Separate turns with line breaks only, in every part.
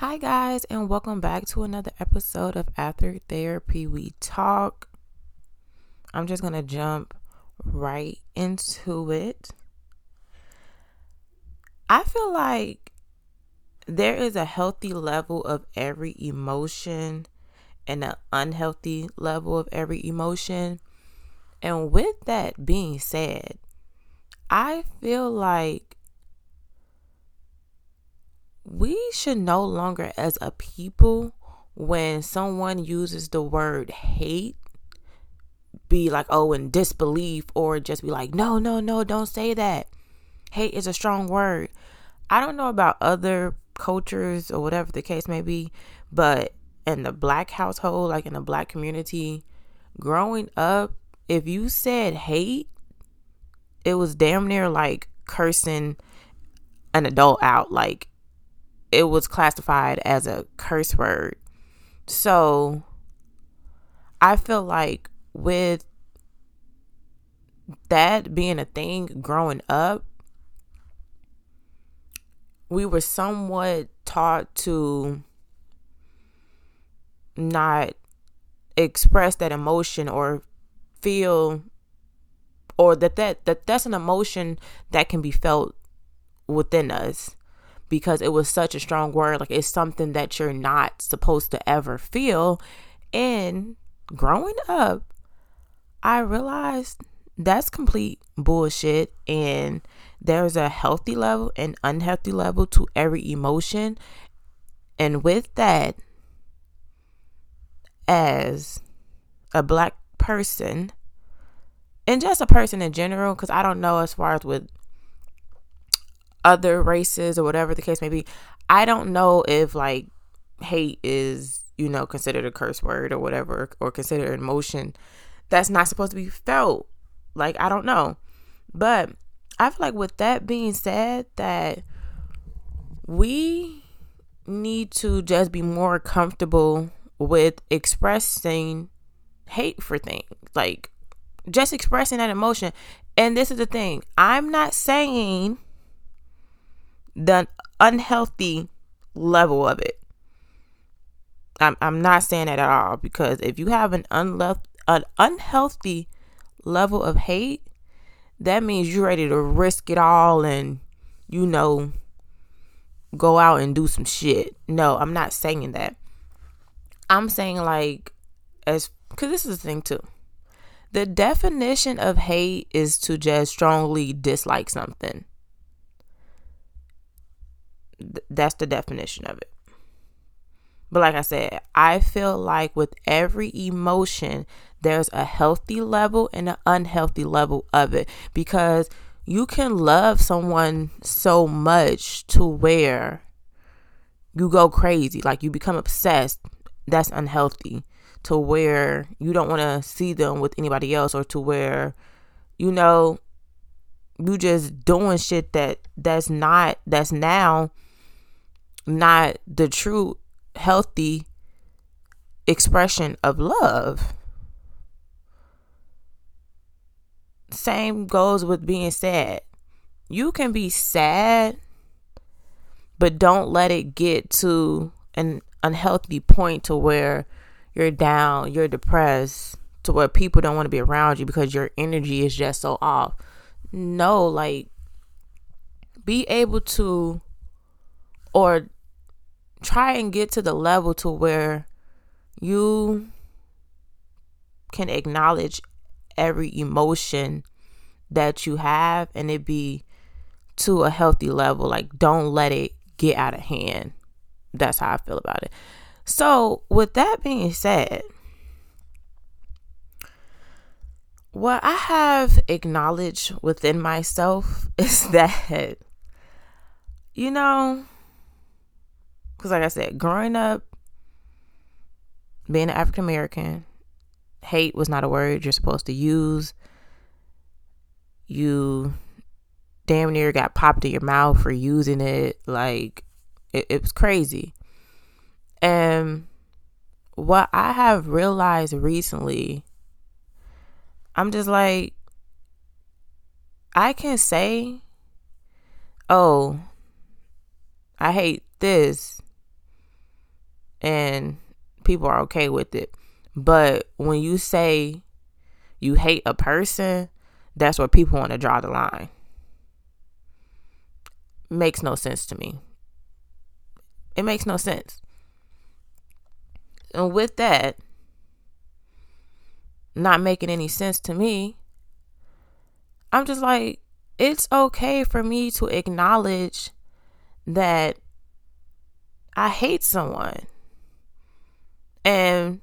Hi, guys, and welcome back to another episode of After Therapy We Talk. I'm just going to jump right into it. I feel like there is a healthy level of every emotion and an unhealthy level of every emotion. And with that being said, I feel like we should no longer, as a people, when someone uses the word hate, be like, oh, in disbelief, or just be like, no, no, no, don't say that. Hate is a strong word. I don't know about other cultures or whatever the case may be, but in the black household, like in the black community, growing up, if you said hate, it was damn near like cursing an adult out. Like it was classified as a curse word. So I feel like with that being a thing growing up, we were somewhat taught to not express that emotion or feel or that, that that that's an emotion that can be felt within us because it was such a strong word. Like it's something that you're not supposed to ever feel. And growing up, I realized that's complete bullshit. And there's a healthy level and unhealthy level to every emotion. And with that, as a black person, and just a person in general, because I don't know as far as with other races or whatever the case may be. I don't know if like hate is, you know, considered a curse word or whatever, or considered an emotion that's not supposed to be felt. Like, I don't know. But I feel like with that being said, that we need to just be more comfortable with expressing hate for things. Like, just expressing that emotion. And this is the thing I'm not saying the unhealthy level of it. I'm I'm not saying that at all because if you have an unleft an unhealthy level of hate, that means you're ready to risk it all and you know go out and do some shit. No, I'm not saying that. I'm saying like as cuz this is the thing too. The definition of hate is to just strongly dislike something that's the definition of it. But like I said, I feel like with every emotion, there's a healthy level and an unhealthy level of it because you can love someone so much to where you go crazy, like you become obsessed. That's unhealthy to where you don't want to see them with anybody else or to where you know you just doing shit that that's not that's now not the true healthy expression of love. Same goes with being sad. You can be sad, but don't let it get to an unhealthy point to where you're down, you're depressed, to where people don't want to be around you because your energy is just so off. No, like be able to or try and get to the level to where you can acknowledge every emotion that you have and it be to a healthy level. Like don't let it get out of hand. That's how i feel about it. So with that being said what i have acknowledged within myself is that you know because, like I said, growing up, being an African American, hate was not a word you're supposed to use. You damn near got popped in your mouth for using it. Like, it, it was crazy. And what I have realized recently, I'm just like, I can say, oh, I hate this and people are okay with it. But when you say you hate a person, that's where people want to draw the line. Makes no sense to me. It makes no sense. And with that, not making any sense to me, I'm just like, it's okay for me to acknowledge that I hate someone. And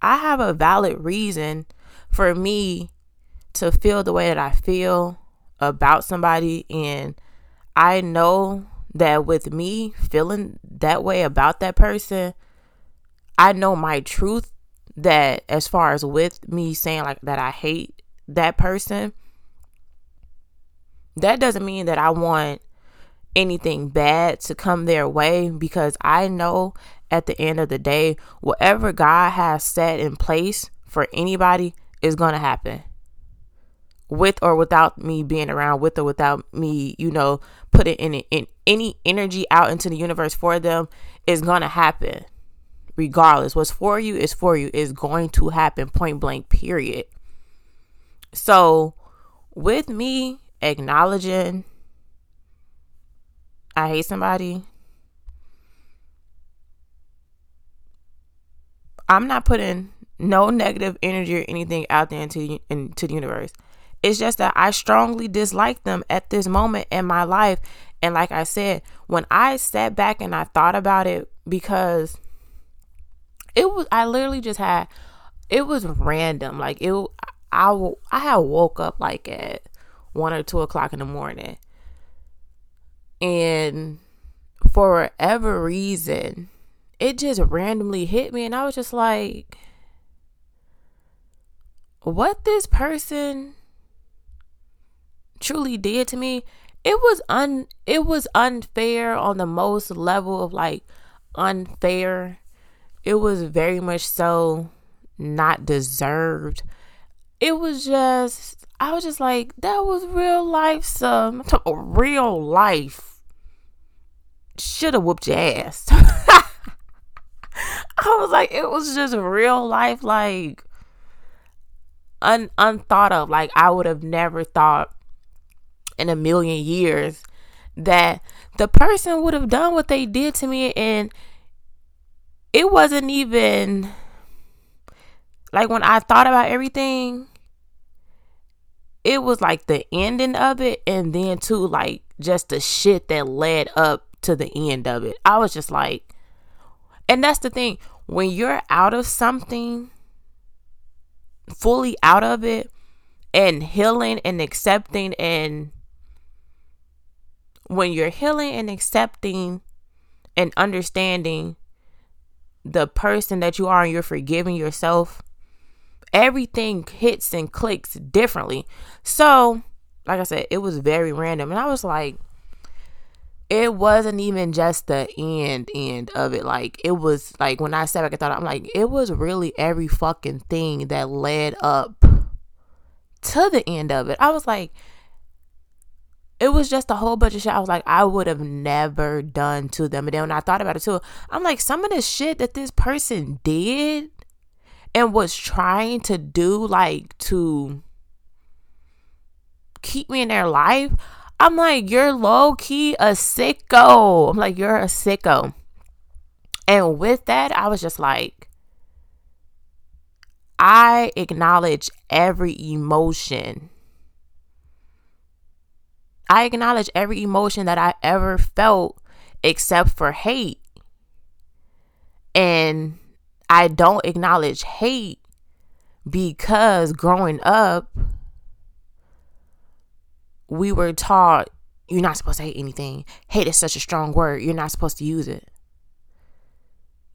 I have a valid reason for me to feel the way that I feel about somebody. And I know that with me feeling that way about that person, I know my truth that as far as with me saying like that I hate that person, that doesn't mean that I want anything bad to come their way because I know at the end of the day, whatever God has set in place for anybody is going to happen. With or without me being around, with or without me, you know, putting in, in any energy out into the universe for them is going to happen. Regardless, what's for you is for you, is going to happen, point blank, period. So, with me acknowledging I hate somebody, I'm not putting no negative energy or anything out there into into the universe. It's just that I strongly dislike them at this moment in my life. And like I said, when I sat back and I thought about it, because it was, I literally just had, it was random. Like it, I, I had woke up like at one or two o'clock in the morning. And for whatever reason, it just randomly hit me. And I was just like, what this person truly did to me it was un it was unfair on the most level of like unfair. It was very much so not deserved. It was just i was just like that was real life some real life should have whooped your ass i was like it was just real life like un unthought of. Like I would have never thought in a million years that the person would have done what they did to me and it wasn't even like when I thought about everything it was like the ending of it and then too like just the shit that led up to the end of it. I was just like and that's the thing. When you're out of something fully out of it and healing and accepting and when you're healing and accepting and understanding the person that you are and you're forgiving yourself everything hits and clicks differently. So like i said it was very random. And i was like it wasn't even just the end end of it. Like it was like when I sat back and thought, I'm like, it was really every fucking thing that led up to the end of it. I was like, it was just a whole bunch of shit. I was like, I would have never done to them. And then when I thought about it too, I'm like, some of the shit that this person did and was trying to do, like to keep me in their life, I'm like, you're low key a sicko. I'm like, you're a sicko. And with that, I was just like, I acknowledge every emotion. I acknowledge every emotion that I ever felt except for hate. And I don't acknowledge hate because growing up, we were taught you're not supposed to hate anything. Hate is such a strong word. You're not supposed to use it.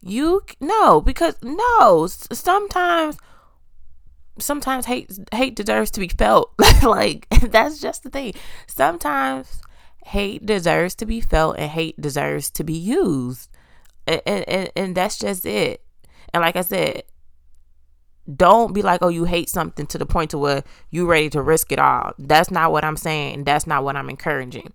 You no, because no, sometimes sometimes hate hate deserves to be felt. like that's just the thing. Sometimes hate deserves to be felt and hate deserves to be used. And and, and that's just it. And like I said, don't be like, oh, you hate something to the point to where you ready to risk it all. That's not what I'm saying. That's not what I'm encouraging.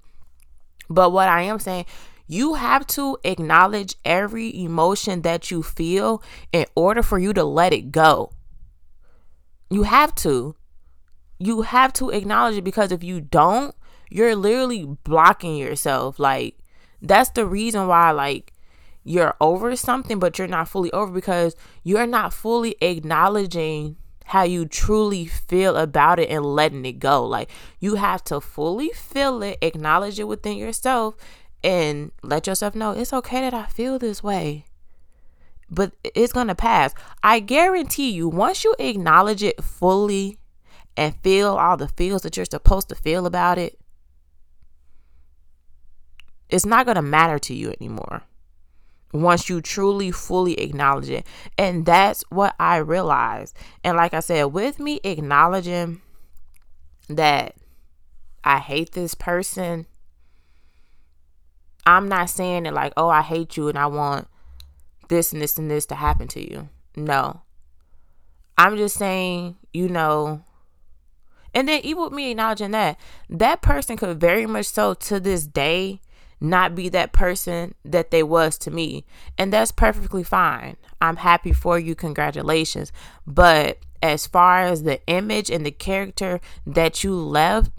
But what I am saying, You have to acknowledge every emotion that you feel in order for you to let it go. You have to. You have to acknowledge it because if you don't, you're literally blocking yourself. Like, that's the reason why, like, you're over something, but you're not fully over because you're not fully acknowledging how you truly feel about it and letting it go. Like you have to fully feel it, acknowledge it within yourself, and let yourself know it's okay that I feel this way. But it's gonna pass. I guarantee you, once you acknowledge it fully and feel all the feels that you're supposed to feel about it, it's not gonna matter to you anymore once you truly fully acknowledge it. And that's what I realized. And like I said, with me acknowledging that I hate this person, I'm not saying it like, oh, I hate you and I want this and this and this to happen to you. No. I'm just saying, you know, and then even with me acknowledging that, that person could very much so to this day not be that person that they was to me. And that's perfectly fine. I'm happy for you. Congratulations. But as far as the image and the character that you left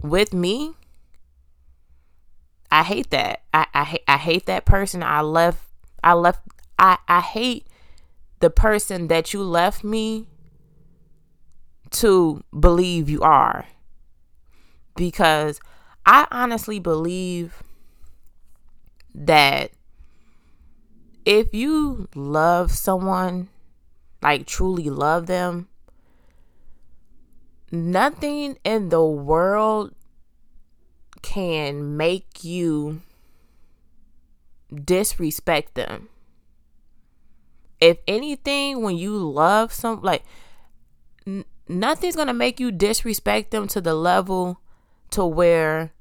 with me, I hate that. I, I hate I hate that person I left I left I, I hate the person that you left me to believe you are because I honestly believe that if you love someone, like truly love them, nothing in the world can make you disrespect them. If anything, when you love some, like, n- nothing's gonna make you disrespect them to the level to where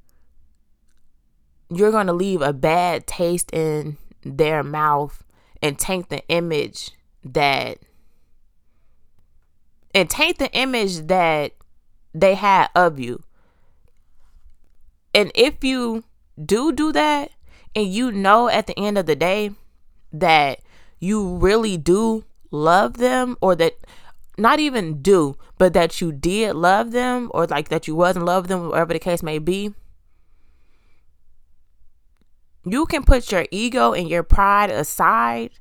you're going to leave a bad taste in their mouth and taint the image that and taint the image that they had of you. And if you do do that and you know at the end of the day that you really do love them or that not even do, but that you did love them or like that you wasn't love them, whatever the case may be, you can put your ego and your pride aside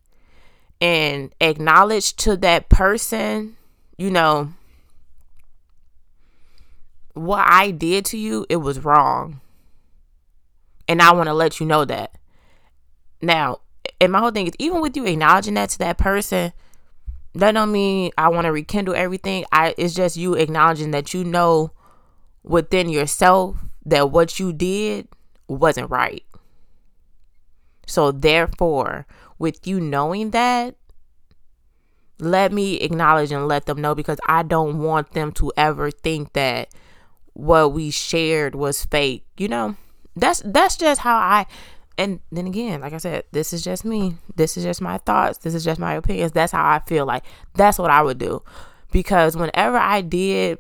and acknowledge to that person, you know, what I did to you, it was wrong. And I want to let you know that. Now, and my whole thing is even with you acknowledging that to that person, that don't mean I want to rekindle everything. I it's just you acknowledging that you know within yourself that what you did wasn't right. So therefore, with you knowing that, let me acknowledge and let them know because I don't want them to ever think that what we shared was fake. You know? That's that's just how I and then again, like I said, this is just me. This is just my thoughts. This is just my opinions. That's how I feel like. That's what I would do. Because whenever I did,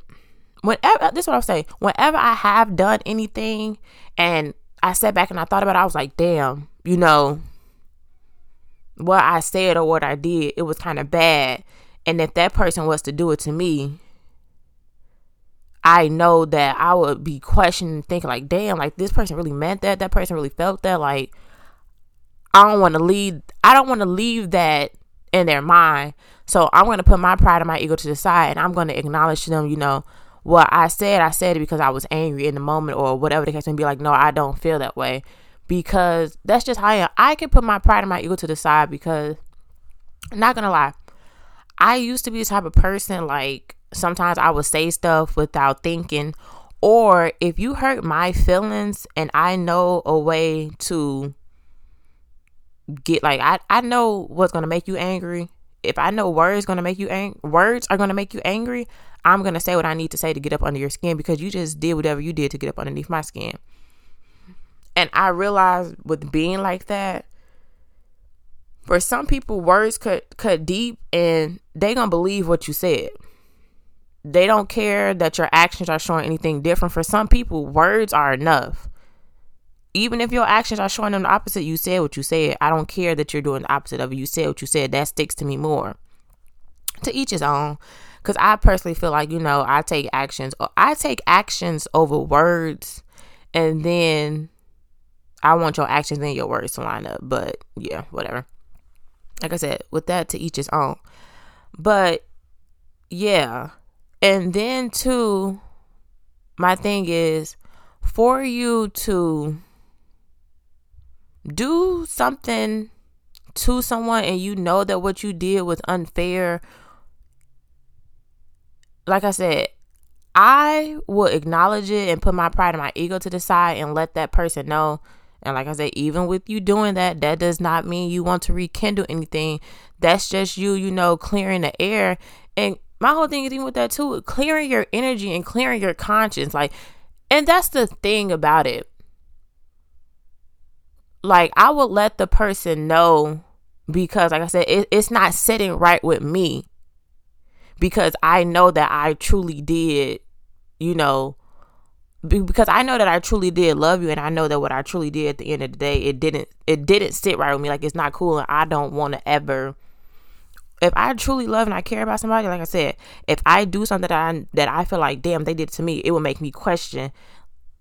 whenever, uh, this is what I'll say, whenever I have done anything and I sat back and I thought about it, I was like, damn, you know, what I said or what I did, it was kind of bad. And if that person was to do it to me, I know that I would be questioning, thinking like, damn, like this person really meant that. That person really felt that. Like, I don't want to leave. I don't want to leave that in their mind. So I'm going to put my pride and my ego to the side, and I'm going to acknowledge to them, you know, what I said. I said it because I was angry in the moment, or whatever the case may be. Like, no, I don't feel that way because that's just how I am. I can put my pride and my ego to the side because, I'm not gonna lie, I used to be the type of person like sometimes I would say stuff without thinking. Or if you hurt my feelings and I know a way to get like I, I know what's gonna make you angry. If I know words gonna make you ang- words are gonna make you angry, I'm gonna say what I need to say to get up under your skin because you just did whatever you did to get up underneath my skin. And I realized with being like that, for some people, words cut cut deep and they gonna believe what you said they don't care that your actions are showing anything different. For some people, words are enough. even if your actions are showing them the opposite, you said what you said. I don't care that you're doing the opposite of it. You said what you said. That sticks to me more. To each his own. Because I personally feel like, you know, I take actions. I take actions over words. And then I want your actions and your words to line up. But yeah, whatever. Like I said, with that, to each his own. But yeah. And then, too, my thing is for you to do something to someone and you know that what you did was unfair, like I said, I will acknowledge it and put my pride and my ego to the side and let that person know. And like I said, even with you doing that, that does not mean you want to rekindle anything. That's just you, you know, clearing the air. And my whole thing is even with that too, clearing your energy and clearing your conscience. Like, and that's the thing about it like I would let the person know because like I said it, it's not sitting right with me because I know that I truly did you know because I know that I truly did love you and I know that what I truly did at the end of the day it didn't it didn't sit right with me like it's not cool and I don't want to ever if I truly love and I care about somebody like I said if I do something that I that I feel like damn they did to me it would make me question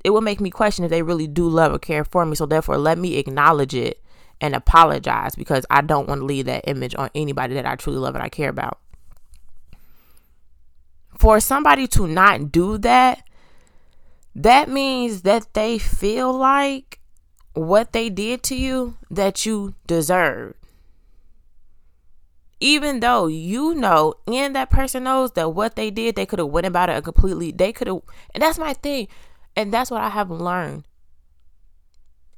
it would make me question if they really do love or care for me. So therefore, let me acknowledge it and apologize because I don't want to leave that image on anybody that I truly love and I care about. For somebody to not do that, that means that they feel like what they did to you that you deserve. Even though you know and that person knows that what they did, they could have went about it completely they could have and that's my thing. And that's what I have learned.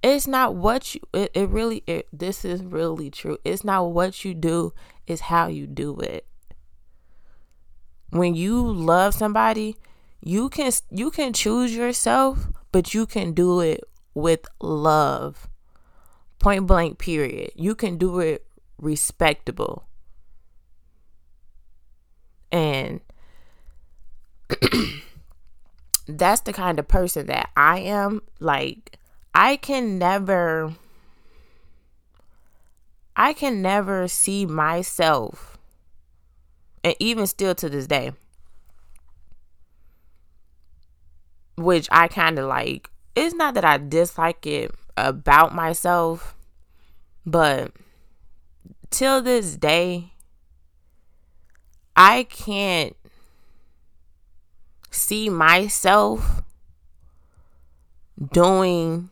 It's not what you it, it really it, this is really true. It's not what you do, it's how you do it. When you love somebody, you can you can choose yourself, but you can do it with love. Point blank period. You can do it respectable. And that's the kind of person that I am. Like, I can never, I can never see myself, and even still to this day, which I kind of like. It's not that I dislike it about myself, but till this day, I can't see myself doing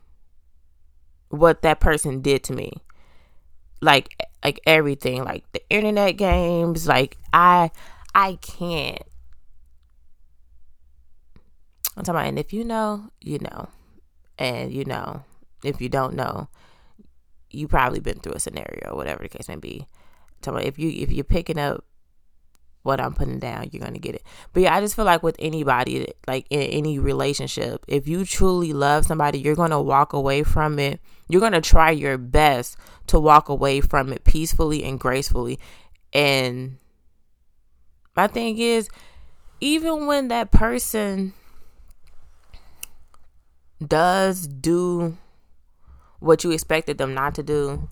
what that person did to me. Like like everything like the internet games like i i can't. I'm talking about and if you know you know. And you know if you don't know you probably been through a scenario whatever the case may be. I'm talking about if you if you're picking up what I'm putting down, you're going to get it. But yeah, I just feel like with anybody, like in any relationship, if you truly love somebody, you're going to walk away from it. You're going to try your best to walk away from it peacefully and gracefully. And my thing is, even when that person does do what you expected them not to do,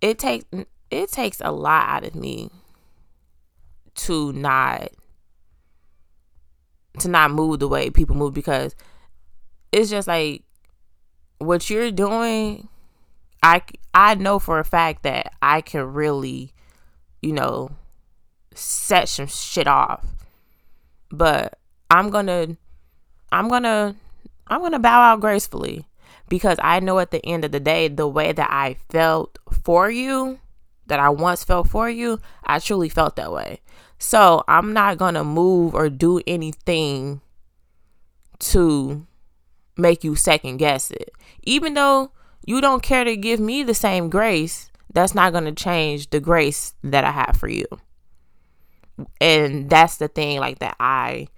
it takes it takes a lot out of me to not to not move the way people move because it's just like what you're doing I I know for a fact that I can really you know set some shit off. But I'm to I'm to I'm to bow out gracefully because I know at the end of the day the way that I felt for you that I once felt for you I truly felt that way so I'm not going to move or do anything to make you second guess it. Even though you don't care to give me the same grace, that's not going to change the grace that I have for you. And that's the thing like that I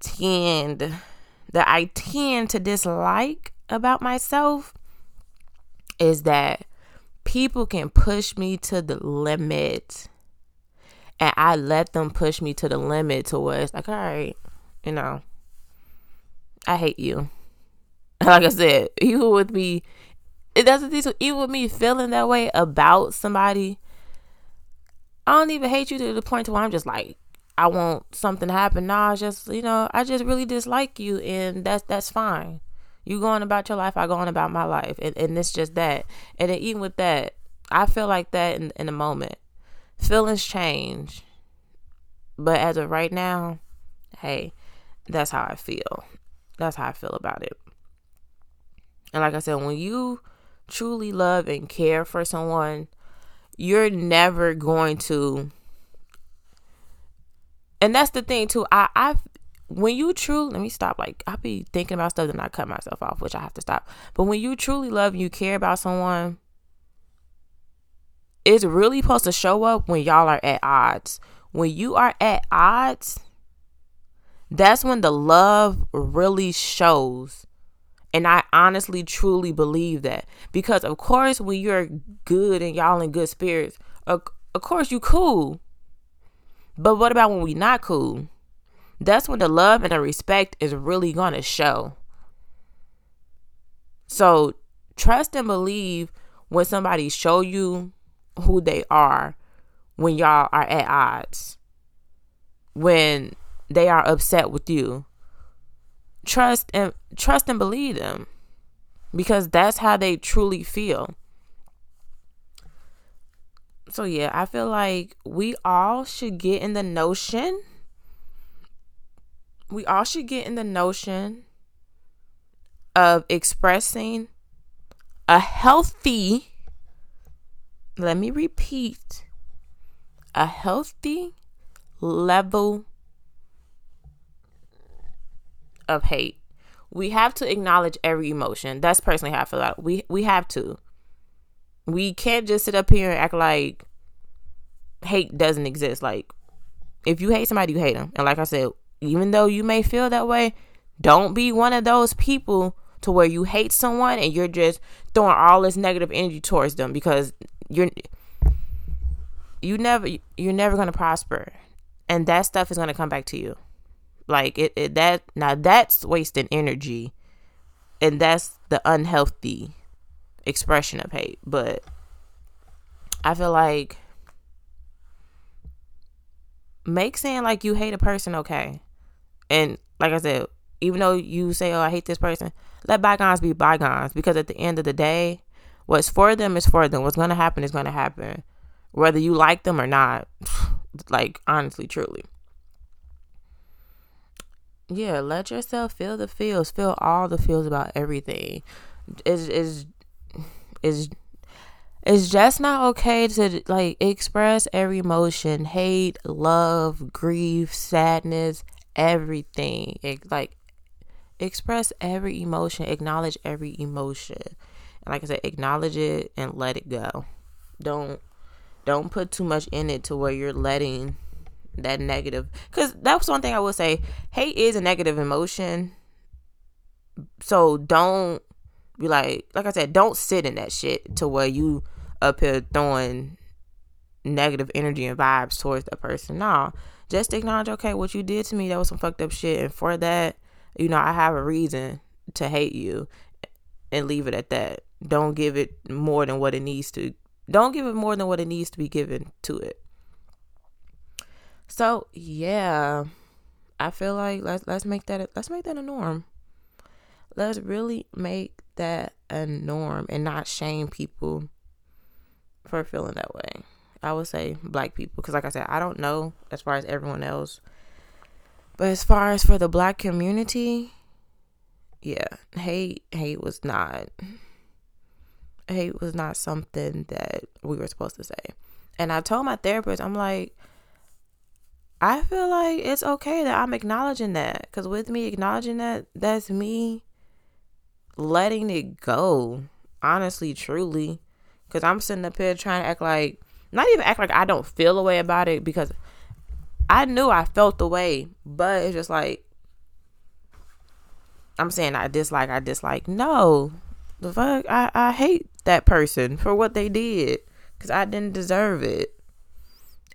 tend that I tend to dislike about myself is that people can push me to the limit and I let them push me to the limit to where it's like, all right, you know, I hate you. Like I said, even with me, it doesn't even with me feeling that way about somebody. I don't even hate you to the point to where I'm just like, I want something to happen. Nah, just you know, I just really dislike you, and that's that's fine. You going about your life, I going about my life, and and it's just that. And then even with that, I feel like that in in a moment. Feelings change, but as of right now, hey, that's how I feel. That's how I feel about it. And like I said, when you truly love and care for someone, you're never going to and that's the thing too. I I when you truly let me stop. Like I'll be thinking about stuff and I cut myself off, which I have to stop. But when you truly love and you care about someone, it's really supposed to show up when y'all are at odds. When you are at odds, that's when the love really shows. And I honestly truly believe that. Because of course when you're good and y'all in good spirits, of, of course you cool. But what about when we not cool? That's when the love and the respect is really going to show. So trust and believe when somebody show you who they are when y'all are at odds. When they are upset with you. Trust and trust and believe them because that's how they truly feel so yeah, I feel like we all should get in the notion. We all should get in the notion of expressing a healthy, let me repeat, a healthy level of hate. We have to acknowledge every emotion. That's personally how I feel. We we have to. We can't just sit up here and act like hate doesn't exist. Like, if you hate somebody, you hate them. And like I said, even though you may feel that way, don't be one of those people to where you hate someone and you're just throwing all this negative energy towards them because you're you never you're never going to prosper and that stuff is going to come back to you like it, it that now that's wasting energy and that's the unhealthy expression of hate. But I feel like make saying like you hate a person okay. And like I said, even though you say, Oh, I hate this person, let bygones be bygones because at the end of the day, what's for them is for them. What's gonna happen is gonna happen. Whether you like them or not. like honestly, truly. Yeah, let yourself feel the feels. Feel all the feels about everything. Is is is it's just not okay to like express every emotion hate love grief sadness everything it, like express every emotion acknowledge every emotion like i said acknowledge it and let it go don't don't put too much in it to where you're letting that negative because that's one thing i will say hate is a negative emotion so don't be like, like I said, don't sit in that shit to where you up here throwing negative energy and vibes towards the person. No, just acknowledge, okay, what you did to me, that was some fucked up shit. And for that, you know, I have a reason to hate you and leave it at that. Don't give it more than what it needs to. Don't give it more than what it needs to be given to it. So yeah, I feel like let's let's make that let's make that a norm. Let's really make that a norm and not shame people for feeling that way. I would say black people because like I said, I don't know as far as everyone else. But as far as for the black community, yeah, hate hate was not hate was not something that we were supposed to say. And I told my therapist, I'm like, I feel like it's okay that I'm acknowledging that. Because with me acknowledging that, that's me letting it go. Honestly, truly. Because I'm sitting up here trying to act like, not even act like I don't feel a way about it because I knew I felt the way, but it's just like, I'm saying I dislike, I dislike. No, the fuck, I, I hate that person for what they did because I didn't deserve it.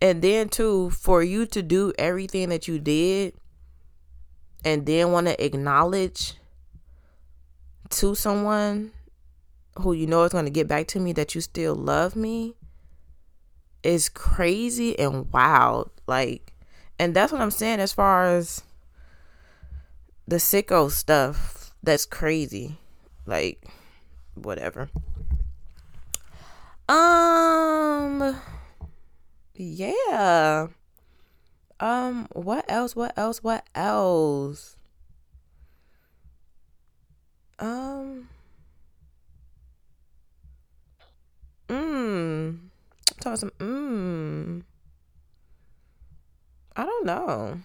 And then, too, for you to do everything that you did and then want to acknowledge to someone who you know is going to get back to me that you still love me is crazy and wild. Like, and that's what I'm saying as far as the sicko stuff. That's crazy. Like, whatever. Um, yeah. Um, what else? What else? What else? Um, mmm. Talking some mmm. I don't know.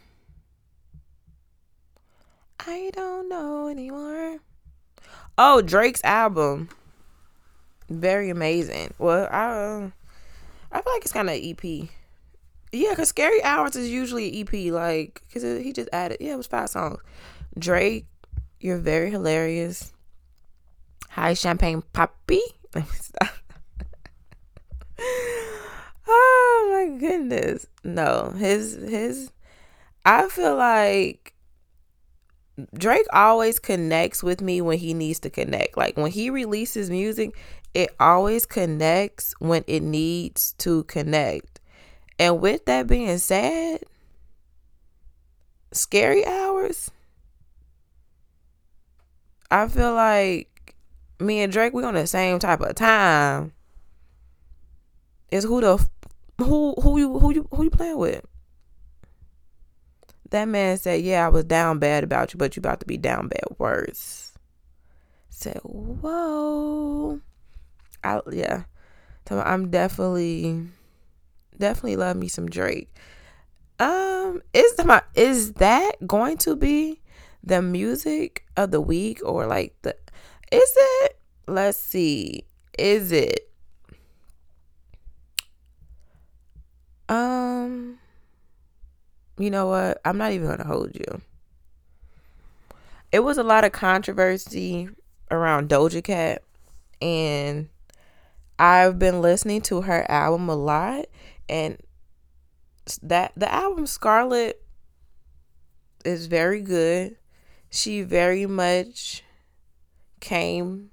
I don't know anymore. Oh, Drake's album. Very amazing. Well, I I feel like it's kind of EP. Yeah, cause Scary Hours is usually EP. Like, cause it, he just added. Yeah, it was five songs. Drake, you're very hilarious. Hi, Champagne stop. oh my goodness. No, his his. I feel like Drake always connects with me when he needs to connect. Like when he releases music, it always connects when it needs to connect. And with that being said, scary hours, I feel like me and Drake we on the same type of time. Is who the who who you who you who you playing with? That man said, Yeah, I was down bad about you, but you about to be down bad worse. Said, Whoa. I yeah. So I'm definitely definitely love me some Drake. Um, is my is that going to be the music of the week or like the is it let's see. Is it um you know what? I'm not even going to hold you. It was a lot of controversy around Doja Cat, and I've been listening to her album a lot, and that the album Scarlet is very good. She very much came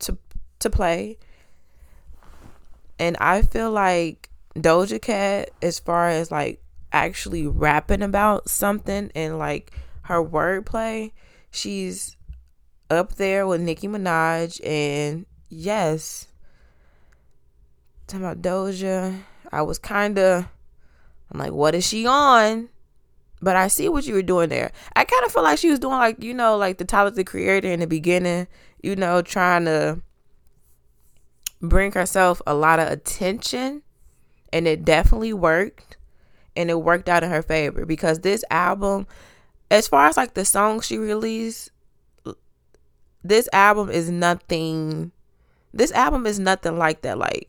to to play. And I feel like Doja Cat, as far as like actually rapping about something and like her wordplay, she's up there with Nicki Minaj. And yes, talking about Doja, I was kind of, I'm like, what is she on? But I see what you were doing there. I kind of feel like she was doing like, you know, like the Tyler the Creator in the beginning, you know, trying to bring herself a lot of attention and it definitely worked and it worked out in her favor because this album as far as like the songs she released this album is nothing this album is nothing like that. Like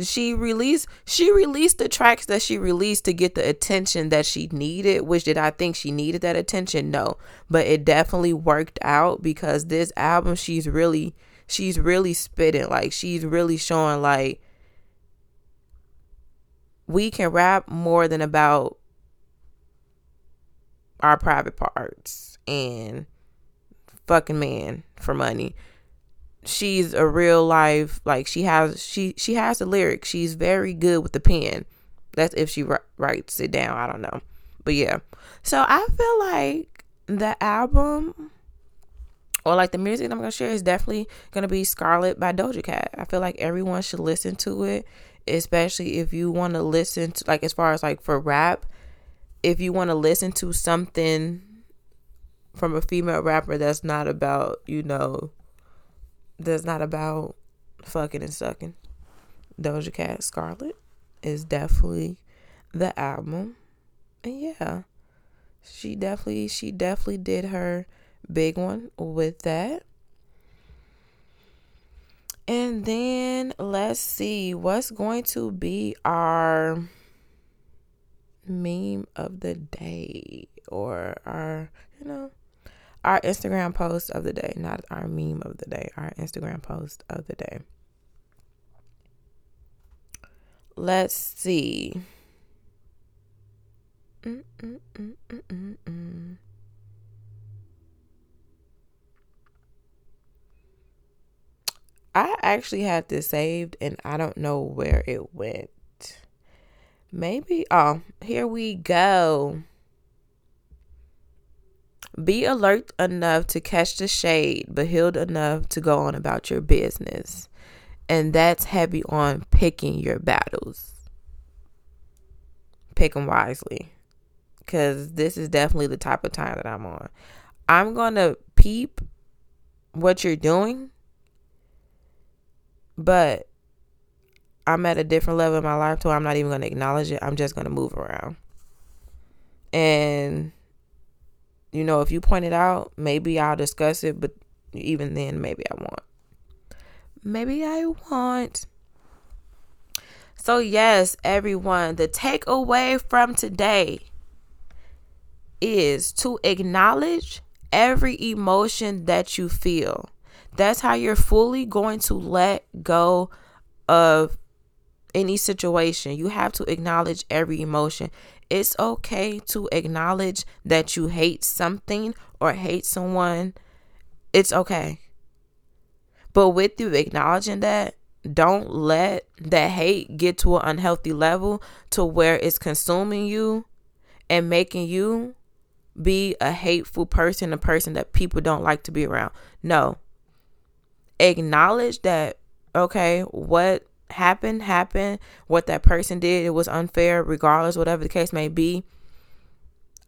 she released she released the tracks that she released to get the attention that she needed which did i think she needed that attention? No. But it definitely worked out because this album she's really she's really spitting. Like she's really showing like we can rap more than about our private parts and fucking man for money. She's a real life like she has she she has the lyrics. She's very good with the pen. That's if she writes it down. I don't know, but yeah. So I feel like the album or like the music that I'm gonna share is definitely gonna be Scarlet by Doja Cat. I feel like everyone should listen to it especially if you want to listen to like as far as like for rap if you want to listen to something from a female rapper that's not about you know that's not about fucking and sucking doja cat scarlet is definitely the album. And yeah she definitely she definitely did her big one with that and then let's see what's going to be our meme of the day or our, you know, our Instagram post of the day, not our meme of the day, our Instagram post of the day. Let's see. Mm, mm, mm, mm, I actually had this saved and I don't know where it went. Maybe, oh, here we go. Be alert enough to catch the shade, but healed enough to go on about your business. And that's heavy on picking your battles. Pick them wisely. Because this is definitely the type of time that I'm on. I'm going to peep what you're doing, but I'm at a different level in my life to where I'm not even going to acknowledge it. I'm just going to move around. And you know, if you point it out, maybe I'll discuss it, but even then, maybe I won't. Maybe I won't. So, yes, everyone, the takeaway from today is to acknowledge every emotion that you feel. That's how you're fully going to let go of any situation. You have to acknowledge every emotion. It's okay to acknowledge that you hate something or hate someone. It's okay. But with you acknowledging that, don't let that hate get to an unhealthy level to where it's consuming you and making you be a hateful person, a person that people don't like to be around. No. Acknowledge that, okay, what happened happened what that person did it was unfair regardless whatever the case may be.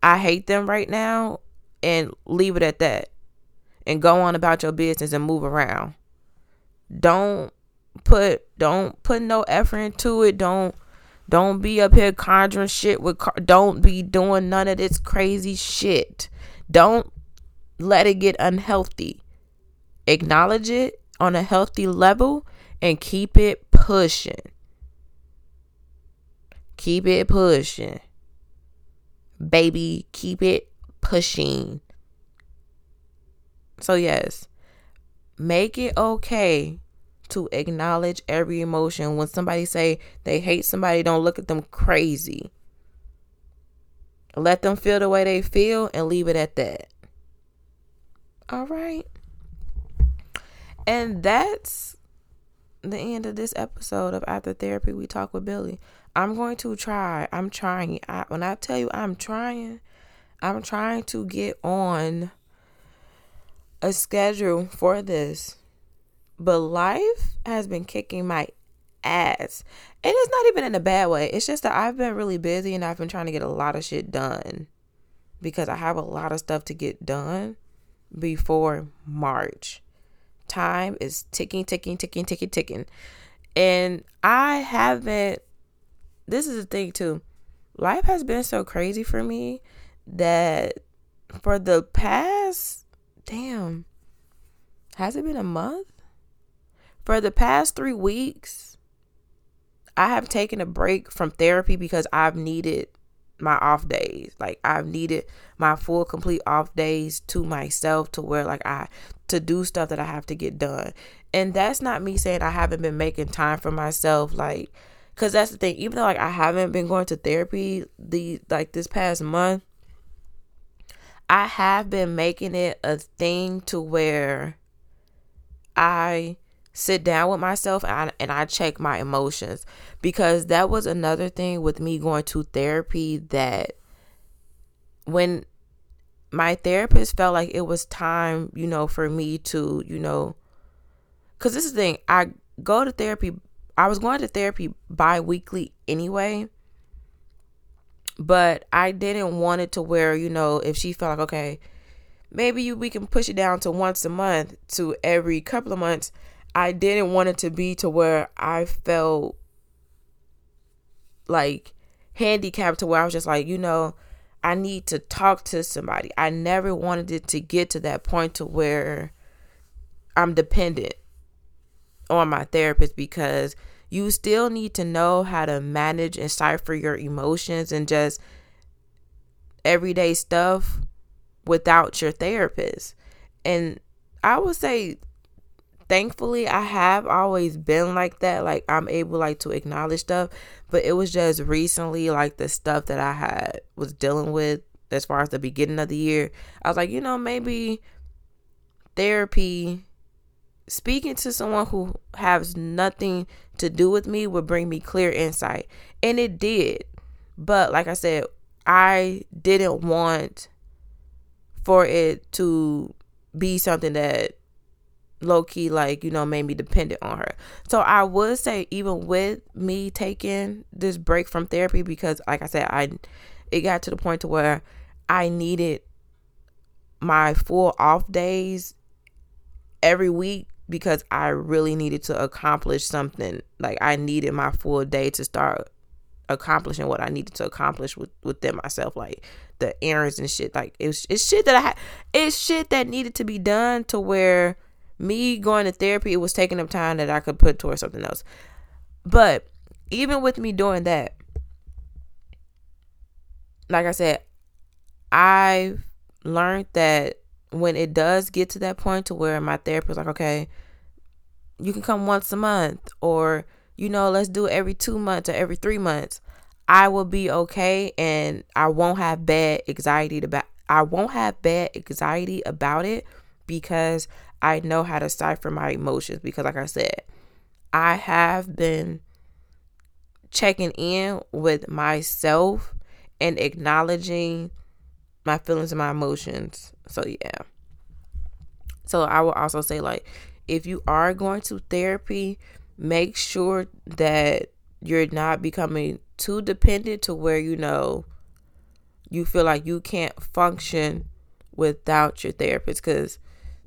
I hate them right now and leave it at that. And go on about your business and move around. Don't put don't put no effort into it. Don't don't be up here conjuring shit with car- don't be doing none of this crazy shit. Don't let it get unhealthy. Acknowledge it on a healthy level and keep it pushing. Keep it pushing. Baby, keep it pushing. So, yes, make it okay to acknowledge every emotion. When somebody say they hate somebody, don't look at them crazy. Let them feel the way they feel and leave it at that. All right. And that's the end of this episode of After Therapy We Talk with Billy. I'm going to try. I'm trying. I, when I tell you I'm trying, I'm trying to get on a schedule for this. But life has been kicking my ass. And it's not even in a bad way. It's just that I've been really busy and I've been trying to get a lot of shit done because I have a lot of stuff to get done before March time is ticking, ticking, ticking, ticking, ticking. And I haven't, this is the thing too. Life has been so crazy for me that for the past, damn, has it been a month? For the past three weeks, I have taken a break from therapy because I've needed my off days. Like I've needed my full complete off days to myself to where like I to do stuff that I have to get done. And that's not me saying I haven't been making time for myself like cuz that's the thing even though like I haven't been going to therapy the like this past month I have been making it a thing to where I sit down with myself and I, and I check my emotions because that was another thing with me going to therapy that when my therapist felt like it was time, you know, for me to, you know, because this is the thing, I go to therapy, I was going to therapy bi weekly anyway, but I didn't want it to where, you know, if she felt like, okay, maybe you, we can push it down to once a month to every couple of months I didn't want it to be to where I felt like handicapped to where I was just like, you know, I need to talk to somebody. I never wanted it to get to that point to where I'm dependent on my therapist because you still need to know how to manage and cipher your emotions and just everyday stuff without your therapist. And I would say thankfully I have always been like that. Like I'm able like to acknowledge stuff. But it was just recently like the stuff that I had was dealing with as far as the beginning of the year. I was like, you know, maybe therapy speaking to someone who has nothing to do with me would bring me clear insight. And it did. But like I said, I didn't want for it to be something that low key like you know made me dependent on her. So i would say even with me taking this break from therapy because like i said i it got to the point to where i needed my full off days every week because i really needed to accomplish something. Like i needed my full day to start accomplishing what i needed to accomplish with within myself like the errands and shit. Like it's, it's shit that i it's shit that needed to be done to where me going to therapy, it was taking up time that I could put towards something else. But even with me doing that, like I said, I learned that when it does get to that point to where my therapist like, okay, you can come once a month or you know, let's do it every 2 months or every 3 months. I will be okay and I won't have bad anxiety about I won't have bad anxiety about it because I know how to cipher my emotions because, like I said, I have been checking in with myself and acknowledging my feelings and my emotions. So, yeah. So, I will also say, like, if you are going to therapy, make sure that you're not becoming too dependent to where you know you feel like you can't function without your therapist because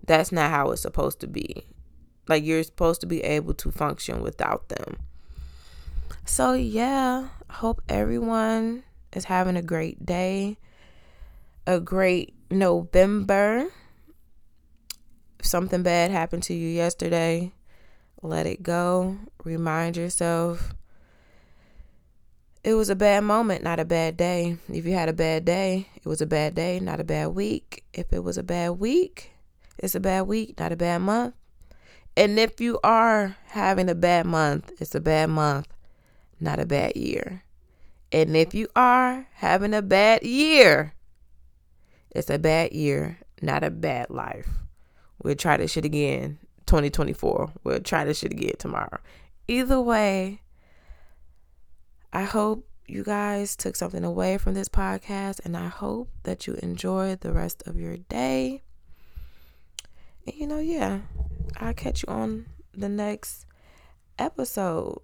that's not how it's supposed to be. Like you're supposed to be able to function without them. So yeah, hope everyone is having a great day. A great November. If something bad happened to you yesterday, let it go. Remind yourself it was a bad moment, not a bad day. If you had a bad day, it was a bad day, not a bad week. If it was a bad week, it's a bad week, not a bad month. And if you are having a bad month, it's a bad month, not a bad year. And if you are having a bad year, it's a bad year, not a bad life. We'll try this shit again 2024. We'll try this shit again tomorrow. Either way, I hope you guys took something away from this podcast and I hope that you enjoy the rest of your day. You know, yeah, I'll catch you on the next episode.